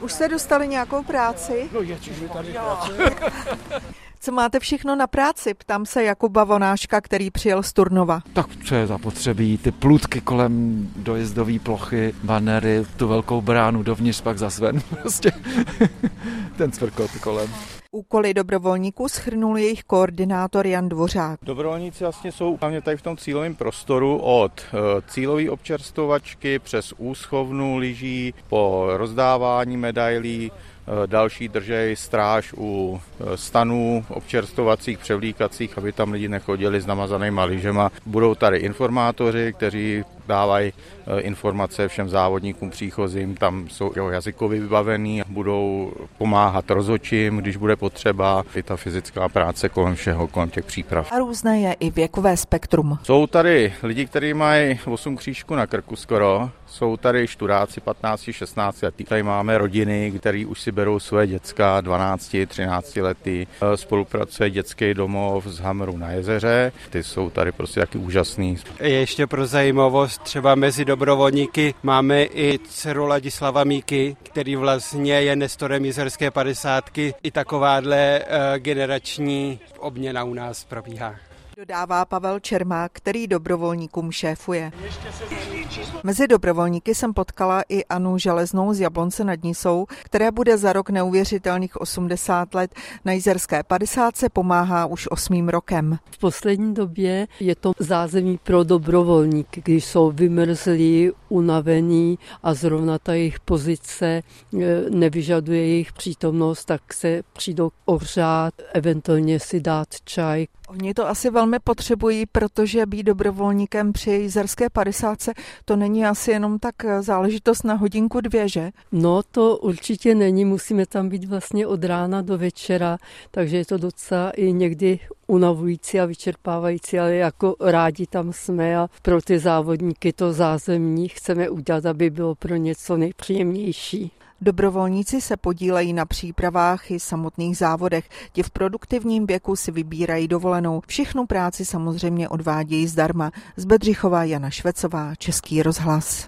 Už jste dostali nějakou práci? No je, mi tady. Co máte všechno na práci? Ptám se Jakuba Vonáška, který přijel z Turnova. Tak co je zapotřebí? Ty plutky kolem dojezdové plochy, banery, tu velkou bránu dovnitř, pak zas ven. Prostě ten cvrkot kolem. Úkoly dobrovolníků schrnul jejich koordinátor Jan Dvořák. Dobrovolníci vlastně jsou hlavně tady v tom cílovém prostoru od eh, cílové občerstovačky přes úschovnu lyží po rozdávání medailí, eh, další držej stráž u eh, stanů občerstovacích, převlíkacích, aby tam lidi nechodili s namazanýma lyžema. Budou tady informátoři, kteří dávají informace všem závodníkům příchozím, tam jsou jo, jazykově vybavený, budou pomáhat rozočím, když bude potřeba, i ta fyzická práce kolem všeho, kolem těch příprav. A různé je i věkové spektrum. Jsou tady lidi, kteří mají 8 křížků na krku skoro, jsou tady študáci 15, 16 letý. Tady máme rodiny, které už si berou své děcka 12, 13 letý. Spolupracuje dětský domov z Hamru na jezeře. Ty jsou tady prostě taky úžasný. Ještě pro zajímavost, třeba mezi dobrovolníky máme i dceru Ladislava Míky, který vlastně je nestorem jezerské padesátky. I takováhle uh, generační obměna u nás probíhá. Dodává Pavel Čermák, který dobrovolníkům šéfuje. Mezi dobrovolníky jsem potkala i Anu Železnou z Jablonce nad Nisou, která bude za rok neuvěřitelných 80 let na Jizerské 50 se pomáhá už osmým rokem. V poslední době je to zázemí pro dobrovolníky, když jsou vymrzlí, unavení a zrovna ta jejich pozice e, nevyžaduje jejich přítomnost, tak se přijdou ohřát, eventuálně si dát čaj. Oni to asi velmi potřebují, protože být dobrovolníkem při Jizerské 50 to není asi jenom tak záležitost na hodinku dvě, že? No to určitě není, musíme tam být vlastně od rána do večera, takže je to docela i někdy unavující a vyčerpávající, ale jako rádi tam jsme a pro ty závodníky to zázemí chceme udělat, aby bylo pro něco nejpříjemnější. Dobrovolníci se podílejí na přípravách i samotných závodech. Ti v produktivním věku si vybírají dovolenou. Všechnu práci samozřejmě odvádějí zdarma. Z Bedřichova Jana Švecová, Český rozhlas.